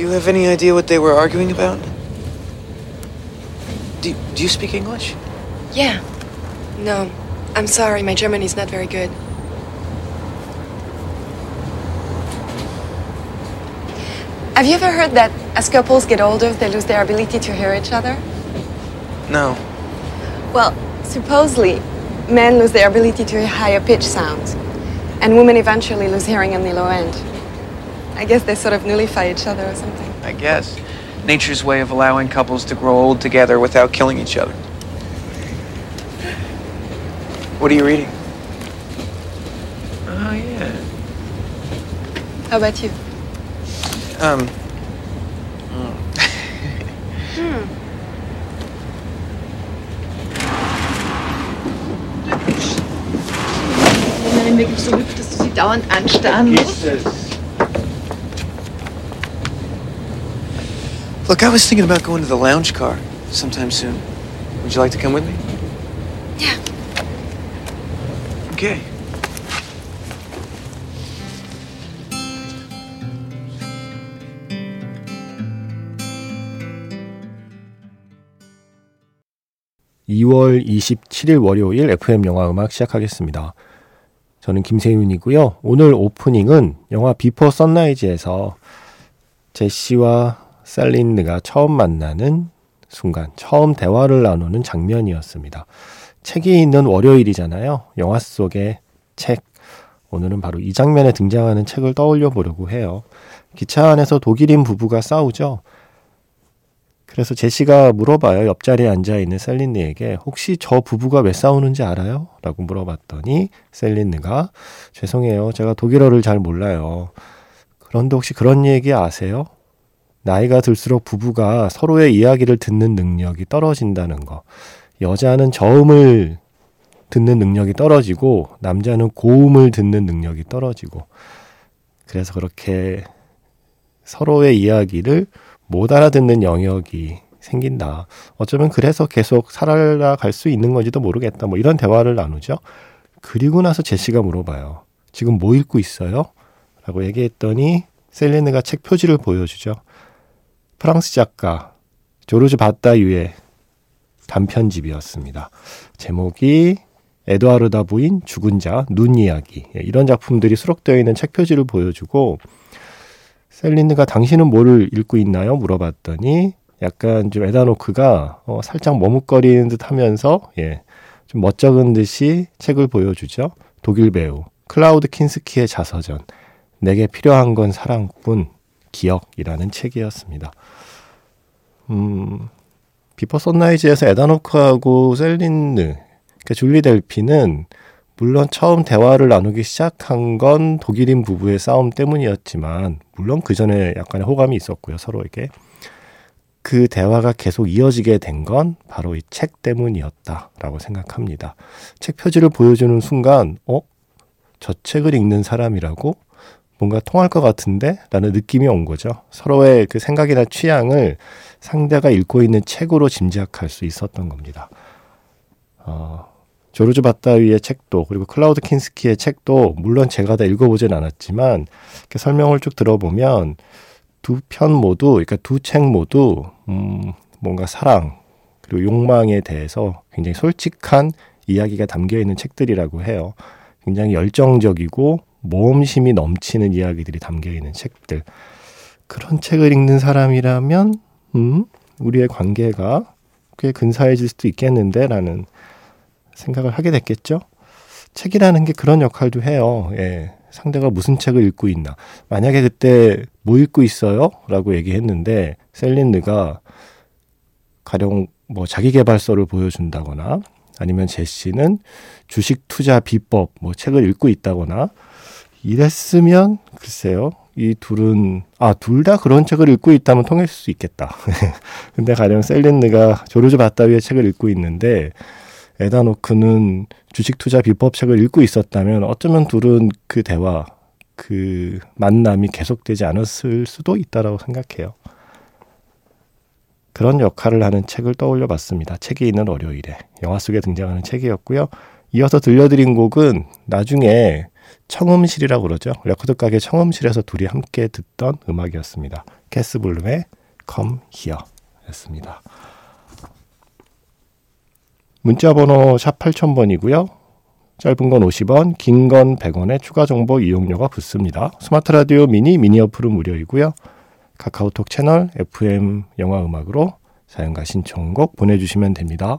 Do you have any idea what they were arguing about? Do, do you speak English? Yeah. No. I'm sorry, my German is not very good. Have you ever heard that as couples get older, they lose their ability to hear each other? No. Well, supposedly, men lose their ability to hear higher pitch sounds, and women eventually lose hearing on the low end. I guess they sort of nullify each other or something. I guess. Nature's way of allowing couples to grow old together without killing each other. What are you reading? Oh, yeah. How about you? Um. Nein, wirklich so hübsch, dass du sie dauernd anstarren musst. Look, I was thinking about going to the lounge car sometime soon. Would you like to come with me? Yeah. Okay. 이 2월 27일 월요일 FM 영화 음악 시작하겠습니다. 저는 김세윤이고요. 오늘 오프닝은 영화 비포 선라이즈에서 제시와 셀린느가 처음 만나는 순간, 처음 대화를 나누는 장면이었습니다. 책이 있는 월요일이잖아요. 영화 속의 책. 오늘은 바로 이 장면에 등장하는 책을 떠올려 보려고 해요. 기차 안에서 독일인 부부가 싸우죠. 그래서 제시가 물어봐요. 옆자리에 앉아 있는 셀린느에게 혹시 저 부부가 왜 싸우는지 알아요? 라고 물어봤더니 셀린느가 죄송해요. 제가 독일어를 잘 몰라요. 그런데 혹시 그런 얘기 아세요? 나이가 들수록 부부가 서로의 이야기를 듣는 능력이 떨어진다는 거. 여자는 저음을 듣는 능력이 떨어지고 남자는 고음을 듣는 능력이 떨어지고 그래서 그렇게 서로의 이야기를 못 알아듣는 영역이 생긴다. 어쩌면 그래서 계속 살아갈 수 있는 건지도 모르겠다. 뭐 이런 대화를 나누죠. 그리고 나서 제시가 물어봐요. 지금 뭐 읽고 있어요? 라고 얘기했더니 셀레느가 책 표지를 보여주죠. 프랑스 작가 조르주 바따유의 단편집이었습니다. 제목이 에드와르다 부인 죽은 자 눈 이야기 예, 이런 작품들이 수록되어 있는 책 표지를 보여주고 셀린느가 당신은 뭐를 읽고 있나요? 물어봤더니 약간 좀 에다노크가 어, 살짝 머뭇거리는 듯 하면서 예, 좀 멋쩍은 듯이 책을 보여주죠. 독일 배우 클라우드 킨스키의 자서전 내게 필요한 건 사랑뿐 기억이라는 책이었습니다. 음, 비퍼 선라이즈에서 에다노크하고 셀린느, 그러니까 줄리 델피는 물론 처음 대화를 나누기 시작한 건 독일인 부부의 싸움 때문이었지만, 물론 그 전에 약간의 호감이 있었고요, 서로에게. 그 대화가 계속 이어지게 된 건 바로 이 책 때문이었다라고 생각합니다. 책 표지를 보여주는 순간, 어? 저 책을 읽는 사람이라고? 뭔가 통할 것 같은데? 라는 느낌이 온 거죠. 서로의 그 생각이나 취향을 상대가 읽고 있는 책으로 짐작할 수 있었던 겁니다. 어, 조르주 바따위의 책도 그리고 클라우드 킨스키의 책도 물론 제가 다 읽어보진 않았지만 이렇게 설명을 쭉 들어보면 두 편 모두 그러니까 두 책 모두 음, 뭔가 사랑 그리고 욕망에 대해서 굉장히 솔직한 이야기가 담겨 있는 책들이라고 해요. 굉장히 열정적이고 모험심이 넘치는 이야기들이 담겨 있는 책들. 그런 책을 읽는 사람이라면 음, 우리의 관계가 꽤 근사해질 수도 있겠는데 라는 생각을 하게 됐겠죠. 책이라는 게 그런 역할도 해요. 예. 상대가 무슨 책을 읽고 있나. 만약에 그때 뭐 읽고 있어요? 라고 얘기했는데, 셀린느가 가령 뭐 자기개발서를 보여준다거나, 아니면 제시는 주식 투자 비법, 뭐 책을 읽고 있다거나, 이랬으면, 글쎄요. 이 둘은, 아, 둘 다 그런 책을 읽고 있다면 통했을 수 있겠다. 근데 가령 셀린느가 조르주 바따위의 책을 읽고 있는데, 에다노크는 주식 투자 비법 책을 읽고 있었다면 어쩌면 둘은 그 대화, 그 만남이 계속되지 않았을 수도 있다라고 생각해요. 그런 역할을 하는 책을 떠올려 봤습니다. 책이 있는 월요일에 영화 속에 등장하는 책이었고요. 이어서 들려드린 곡은 나중에 청음실이라고 그러죠. 레코드 가게 청음실에서 둘이 함께 듣던 음악이었습니다. 캐스 블룸의 Come Here 였습니다. 문자 번호 샵 8000번이고요. 짧은 건 50원, 긴 건 100원의 추가 정보 이용료가 붙습니다. 스마트 라디오 미니 미니 어플은 무료이고요. 카카오톡 채널 FM 영화 음악으로 사연과 신청곡 보내주시면 됩니다.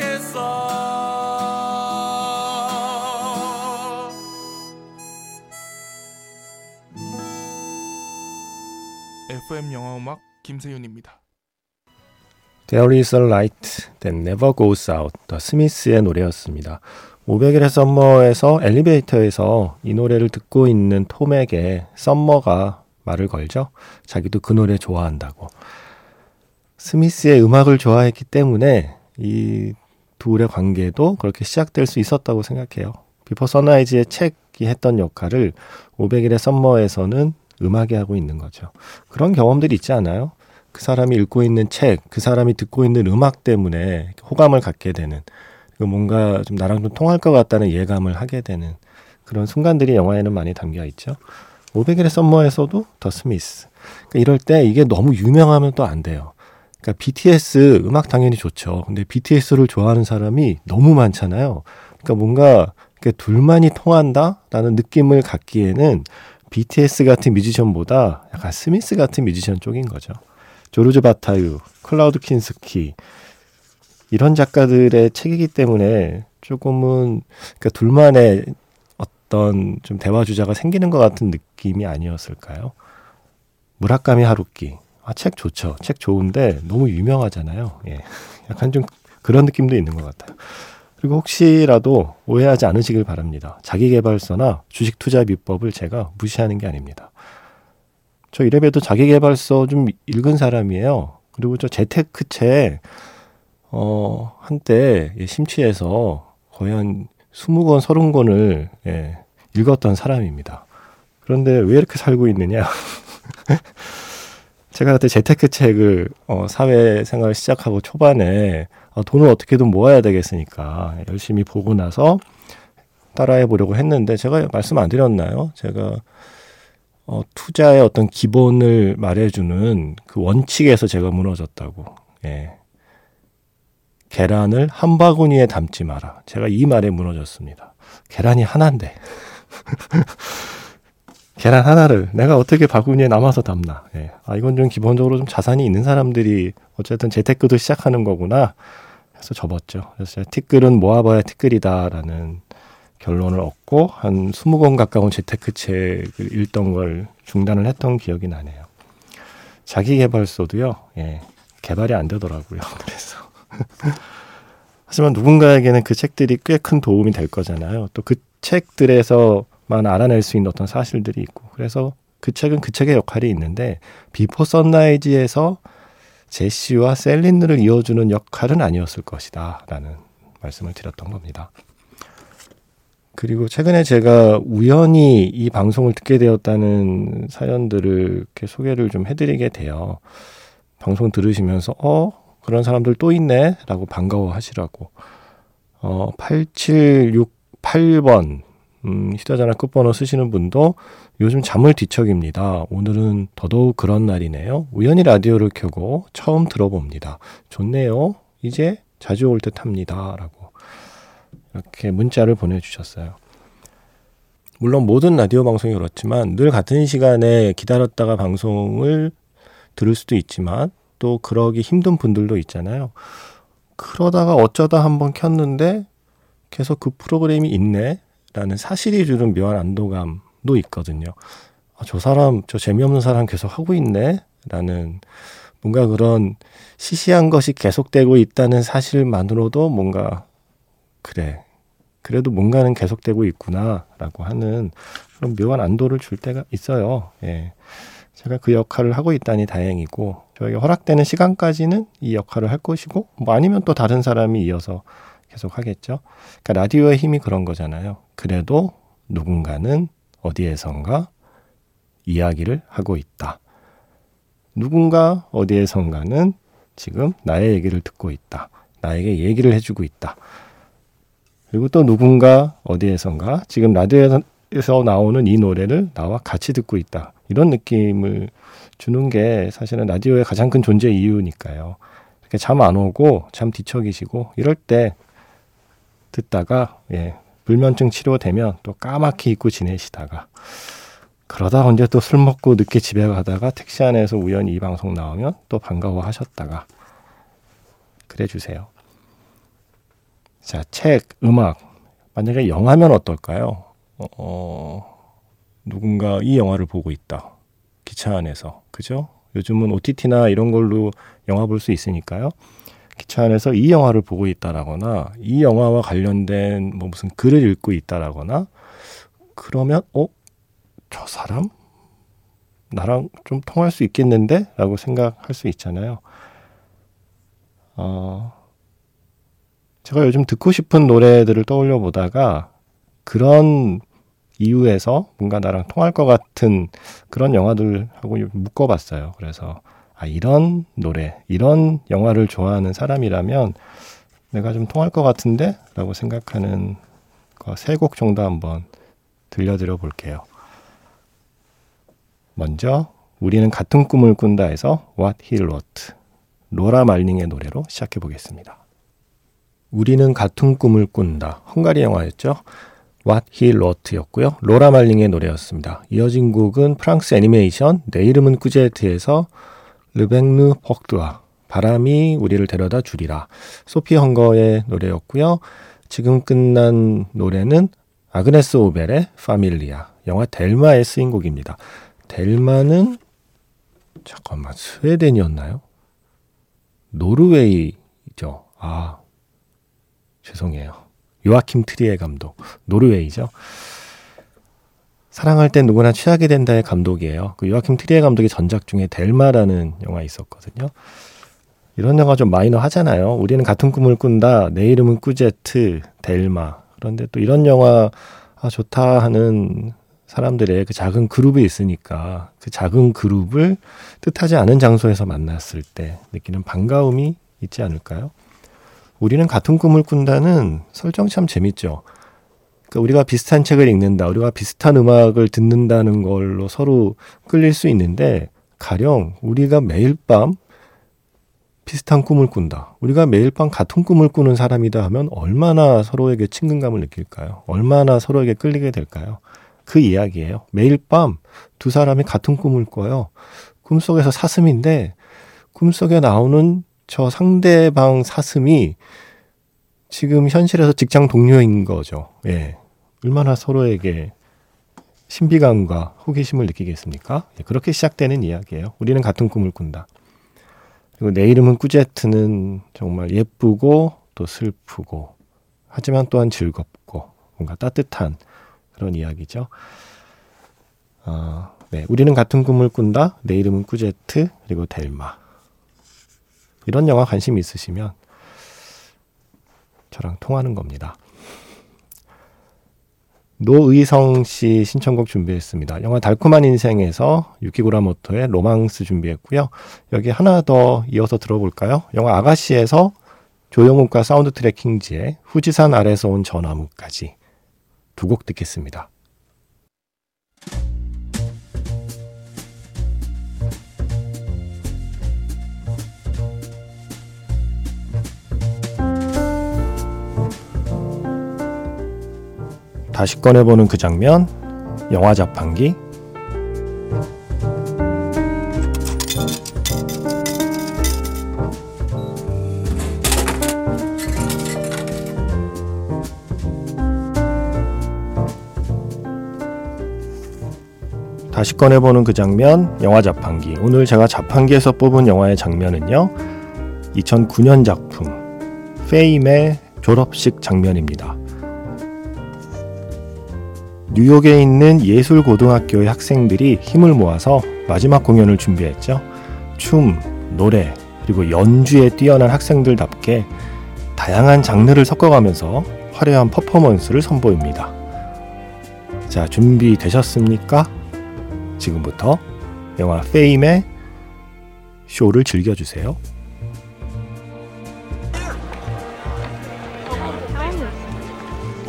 좋겠어 FM 영화 음악 김세윤입니다. There is a light that never goes out. 더 스미스의 노래였습니다. 500일의 썸머에서 엘리베이터에서 이 노래를 듣고 있는 톰에게 썸머가 말을 걸죠. 자기도 그 노래 좋아한다고. 스미스의 음악을 좋아했기 때문에 이 둘의 관계도 그렇게 시작될 수 있었다고 생각해요. 비포 선라이즈의 책이 했던 역할을 500일의 썸머에서는 음악이 하고 있는 거죠. 그런 경험들이 있지 않아요? 그 사람이 읽고 있는 책, 그 사람이 듣고 있는 음악 때문에 호감을 갖게 되는, 그 뭔가 좀 나랑 좀 통할 것 같다는 예감을 하게 되는 그런 순간들이 영화에는 많이 담겨 있죠. 500일의 썸머에서도 더 스미스. 그러니까 이럴 때 이게 너무 유명하면 또 안 돼요. 그러니까 BTS 음악 당연히 좋죠. 근데 BTS를 좋아하는 사람이 너무 많잖아요. 그러니까 뭔가 이렇게 둘만이 통한다라는 느낌을 갖기에는 BTS 같은 뮤지션보다 약간 스미스 같은 뮤지션 쪽인 거죠. 조르즈 바타유, 클라우스 킨스키 이런 작가들의 책이기 때문에 조금은 그러니까 둘만의 어떤 좀 대화 주제가 생기는 것 같은 느낌이 아니었을까요? 무라카미 하루키. 아, 책 좋죠. 책 좋은데 너무 유명하잖아요. 예. 약간 좀 그런 느낌도 있는 것 같아요. 그리고 혹시라도 오해하지 않으시길 바랍니다. 자기개발서나 주식 투자 비법을 제가 무시하는 게 아닙니다. 저 이래봬도 자기개발서 좀 읽은 사람이에요. 그리고 저 재테크책, 어, 한때 심취해서 거의 한 20권, 30권을 예, 읽었던 사람입니다. 그런데 왜 이렇게 살고 있느냐? 제가 그때 재테크 책을 어, 사회생활 시작하고 초반에 어, 돈을 어떻게든 모아야 되겠으니까 열심히 보고 나서 따라해 보려고 했는데 제가 말씀 안 드렸나요? 제가 어, 투자의 어떤 기본을 말해주는 그 원칙에서 제가 무너졌다고. 예. 계란을 한 바구니에 담지 마라. 제가 이 말에 무너졌습니다. 계란이 하나인데. 계란 하나를 내가 어떻게 바구니에 남아서 담나. 예. 아, 이건 좀 기본적으로 좀 자산이 있는 사람들이 어쨌든 재테크도 시작하는 거구나. 해서 접었죠. 그래서 티끌은 모아봐야 티끌이다라는 결론을 얻고 한 20권 가까운 재테크 책을 읽던 걸 중단을 했던 기억이 나네요. 자기 개발서도요, 예, 개발이 안 되더라고요. 그래서. 하지만 누군가에게는 그 책들이 꽤 큰 도움이 될 거잖아요. 또 그 책들에서만 알아낼 수 있는 어떤 사실들이 있고. 그래서 그 책은 그 책의 역할이 있는데, 비포 선라이즈에서 제시와 셀린느를 이어주는 역할은 아니었을 것이다. 라는 말씀을 드렸던 겁니다. 그리고 최근에 제가 우연히 이 방송을 듣게 되었다는 사연들을 이렇게 소개를 좀 해드리게 돼요. 방송 들으시면서, 어, 그런 사람들 또 있네? 라고 반가워 하시라고. 어, 8768번, 음, 휴대전화 끝번호 쓰시는 분도 요즘 잠을 뒤척입니다. 오늘은 더더욱 그런 날이네요. 우연히 라디오를 켜고 처음 들어봅니다. 좋네요. 이제 자주 올 듯 합니다. 라고. 이렇게 문자를 보내주셨어요. 물론 모든 라디오 방송이 그렇지만 늘 같은 시간에 기다렸다가 방송을 들을 수도 있지만 또 그러기 힘든 분들도 있잖아요. 그러다가 어쩌다 한번 켰는데 계속 그 프로그램이 있네? 라는 사실이 주는 묘한 안도감도 있거든요. 아, 저 사람, 저 재미없는 사람 계속 하고 있네? 라는 뭔가 그런 시시한 것이 계속되고 있다는 사실만으로도 뭔가 그래 그래도 뭔가는 계속되고 있구나 라고 하는 그런 묘한 안도를 줄 때가 있어요. 예. 제가 그 역할을 하고 있다니 다행이고 저에게 허락되는 시간까지는 이 역할을 할 것이고 뭐 아니면 또 다른 사람이 이어서 계속 하겠죠. 그러니까 라디오의 힘이 그런 거잖아요. 그래도 누군가는 어디에선가 이야기를 하고 있다. 누군가 어디에선가는 지금 나의 얘기를 듣고 있다. 나에게 얘기를 해주고 있다. 그리고 또 누군가 어디에선가 지금 라디오에서 나오는 이 노래를 나와 같이 듣고 있다. 이런 느낌을 주는 게 사실은 라디오의 가장 큰 존재 이유니까요. 이렇게 잠 안 오고 잠 뒤척이시고 이럴 때 듣다가 예, 불면증 치료되면 또 까맣게 잊고 지내시다가 그러다 언제 또 술 먹고 늦게 집에 가다가 택시 안에서 우연히 이 방송 나오면 또 반가워 하셨다가 그래 주세요. 자, 책, 음악. 만약에 영화면 어떨까요? 어, 어, 누군가 이 영화를 보고 있다. 기차 안에서. 그죠? 요즘은 OTT나 이런 걸로 영화 볼 수 있으니까요. 기차 안에서 이 영화를 보고 있다라거나 이 영화와 관련된 뭐 무슨 글을 읽고 있다라거나 그러면 어? 저 사람? 나랑 좀 통할 수 있겠는데? 라고 생각할 수 있잖아요. 어, 제가 요즘 듣고 싶은 노래들을 떠올려 보다가 그런 이유에서 뭔가 나랑 통할 것 같은 그런 영화들하고 묶어봤어요. 그래서 아, 이런 노래, 이런 영화를 좋아하는 사람이라면 내가 좀 통할 것 같은데? 라고 생각하는 세 곡 정도 한번 들려드려 볼게요. 먼저, 우리는 같은 꿈을 꾼다 에서 What He Wrote. 로라 말링의 노래로 시작해 보겠습니다. 우리는 같은 꿈을 꾼다. 헝가리 영화였죠. What He Wrote였고요. 로라 말링의 노래였습니다. 이어진 곡은 프랑스 애니메이션 내 이름은 꾸제트에서 Le Vent Nous Portera 바람이 우리를 데려다 주리라. 소피 헝거의 노래였고요. 지금 끝난 노래는 아그네스 오벨의 Familiar. 영화 델마에 쓰인 곡입니다. 델마는 잠깐만 스웨덴이었나요? 노르웨이죠. 아 죄송해요. 요아킴 트리에 감독 노르웨이죠. 사랑할 땐 누구나 취하게 된다의 감독이에요. 그 요아킴 트리에 감독의 전작 중에 델마라는 영화 있었거든요. 이런 영화 좀 마이너 하잖아요. 우리는 같은 꿈을 꾼다. 내 이름은 꾸제트, 델마. 그런데 또 이런 영화 아, 좋다 하는 사람들의 그 작은 그룹이 있으니까 그 작은 그룹을 뜻하지 않은 장소에서 만났을 때 느끼는 반가움이 있지 않을까요? 우리는 같은 꿈을 꾼다는 설정 참 재밌죠. 그러니까 우리가 비슷한 책을 읽는다, 우리가 비슷한 음악을 듣는다는 걸로 서로 끌릴 수 있는데, 가령 우리가 매일 밤 비슷한 꿈을 꾼다. 우리가 매일 밤 같은 꿈을 꾸는 사람이다 하면 얼마나 서로에게 친근감을 느낄까요? 얼마나 서로에게 끌리게 될까요? 그 이야기예요. 매일 밤 두 사람이 같은 꿈을 꿔요. 꿈속에서 사슴인데 꿈속에 나오는 저 상대방 사슴이 지금 현실에서 직장 동료인 거죠. 예. 얼마나 서로에게 신비감과 호기심을 느끼겠습니까? 예, 그렇게 시작되는 이야기예요. 우리는 같은 꿈을 꾼다. 그리고 내 이름은 꾸제트는 정말 예쁘고 또 슬프고 하지만 또한 즐겁고 뭔가 따뜻한 그런 이야기죠. 어, 네, 우리는 같은 꿈을 꾼다. 내 이름은 꾸제트 그리고 델마. 이런 영화 관심 있으시면 저랑 통하는 겁니다. 노의성 씨 신청곡 준비했습니다. 영화 달콤한 인생에서 유키구라 모토의 로망스 준비했고요. 여기 하나 더 이어서 들어볼까요? 영화 아가씨에서 조영욱과 사운드 트래킹지의 후지산 아래서 온 전나무까지 두 곡 듣겠습니다. 다시 꺼내보는 그 장면, 영화 자판기. 다시 꺼내보는 그 장면, 영화 자판기. 오늘 제가 자판기에서 뽑은 영화의 장면은요, 2009년 작품, 페임의 졸업식 장면입니다. 뉴욕에 있는 예술고등학교의 학생들이 힘을 모아서 마지막 공연을 준비했죠. 춤, 노래, 그리고 연주에 뛰어난 학생들답게 다양한 장르를 섞어가면서 화려한 퍼포먼스를 선보입니다. 자, 준비되셨습니까? 지금부터 영화 페임의 쇼를 즐겨주세요.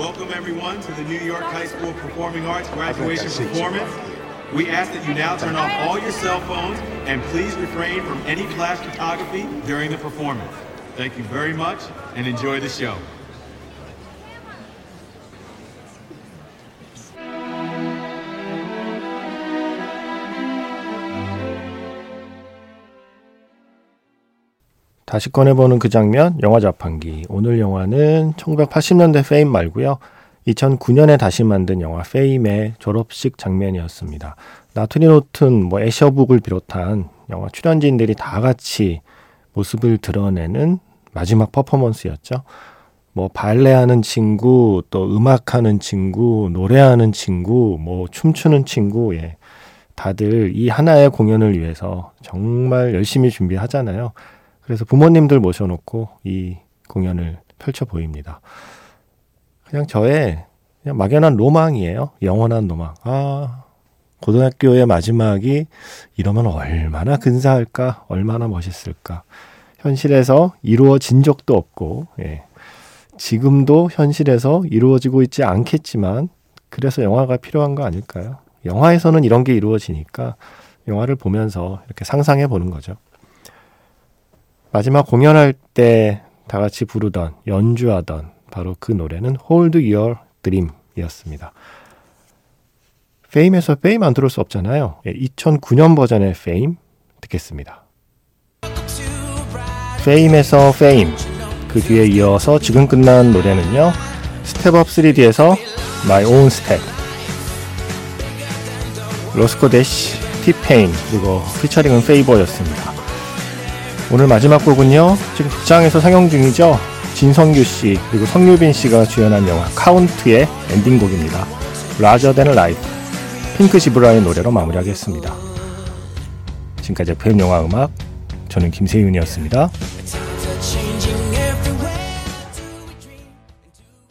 Welcome everyone to the New York High School Performing Arts graduation performance. We ask that you now turn off all your cell phones and please refrain from any flash photography during the performance. Thank you very much and enjoy the show. 다시 꺼내보는 그 장면, 영화 자판기. 오늘 영화는 1980년대 페임 말고요. 2009년에 다시 만든 영화 페임의 졸업식 장면이었습니다. 나트리 노튼, 뭐 애셔북을 비롯한 영화 출연진들이 다 같이 모습을 드러내는 마지막 퍼포먼스였죠. 뭐 발레하는 친구, 또 음악하는 친구, 노래하는 친구, 뭐 춤추는 친구, 예. 다들 이 하나의 공연을 위해서 정말 열심히 준비하잖아요. 그래서 부모님들 모셔놓고 이 공연을 펼쳐 보입니다. 그냥 저의 그냥 막연한 로망이에요. 영원한 로망. 아, 고등학교의 마지막이 이러면 얼마나 근사할까? 얼마나 멋있을까? 현실에서 이루어진 적도 없고, 예. 지금도 현실에서 이루어지고 있지 않겠지만, 그래서 영화가 필요한 거 아닐까요? 영화에서는 이런 게 이루어지니까 영화를 보면서 이렇게 상상해 보는 거죠. 마지막 공연할 때 다 같이 부르던 연주하던 바로 그 노래는 Hold Your Dream이었습니다. 페임에서 페임 안 들을 수 없잖아요. 2009년 버전의 페임 듣겠습니다. 페임에서 페임 그 뒤에 이어서 지금 끝난 노래는요. 스텝업 3D에서 My Own Step 로스코 대시 티페인 그리고 피처링은 페이버였습니다. 오늘 마지막 곡은요. 지금 극장에서 상영 중이죠. 진선규 씨 그리고 성유빈 씨가 주연한 영화 카운트의 엔딩곡입니다. Larger Than Life 핑크 지브라의 노래로 마무리하겠습니다. 지금까지 FM 영화 음악 저는 김세윤이었습니다.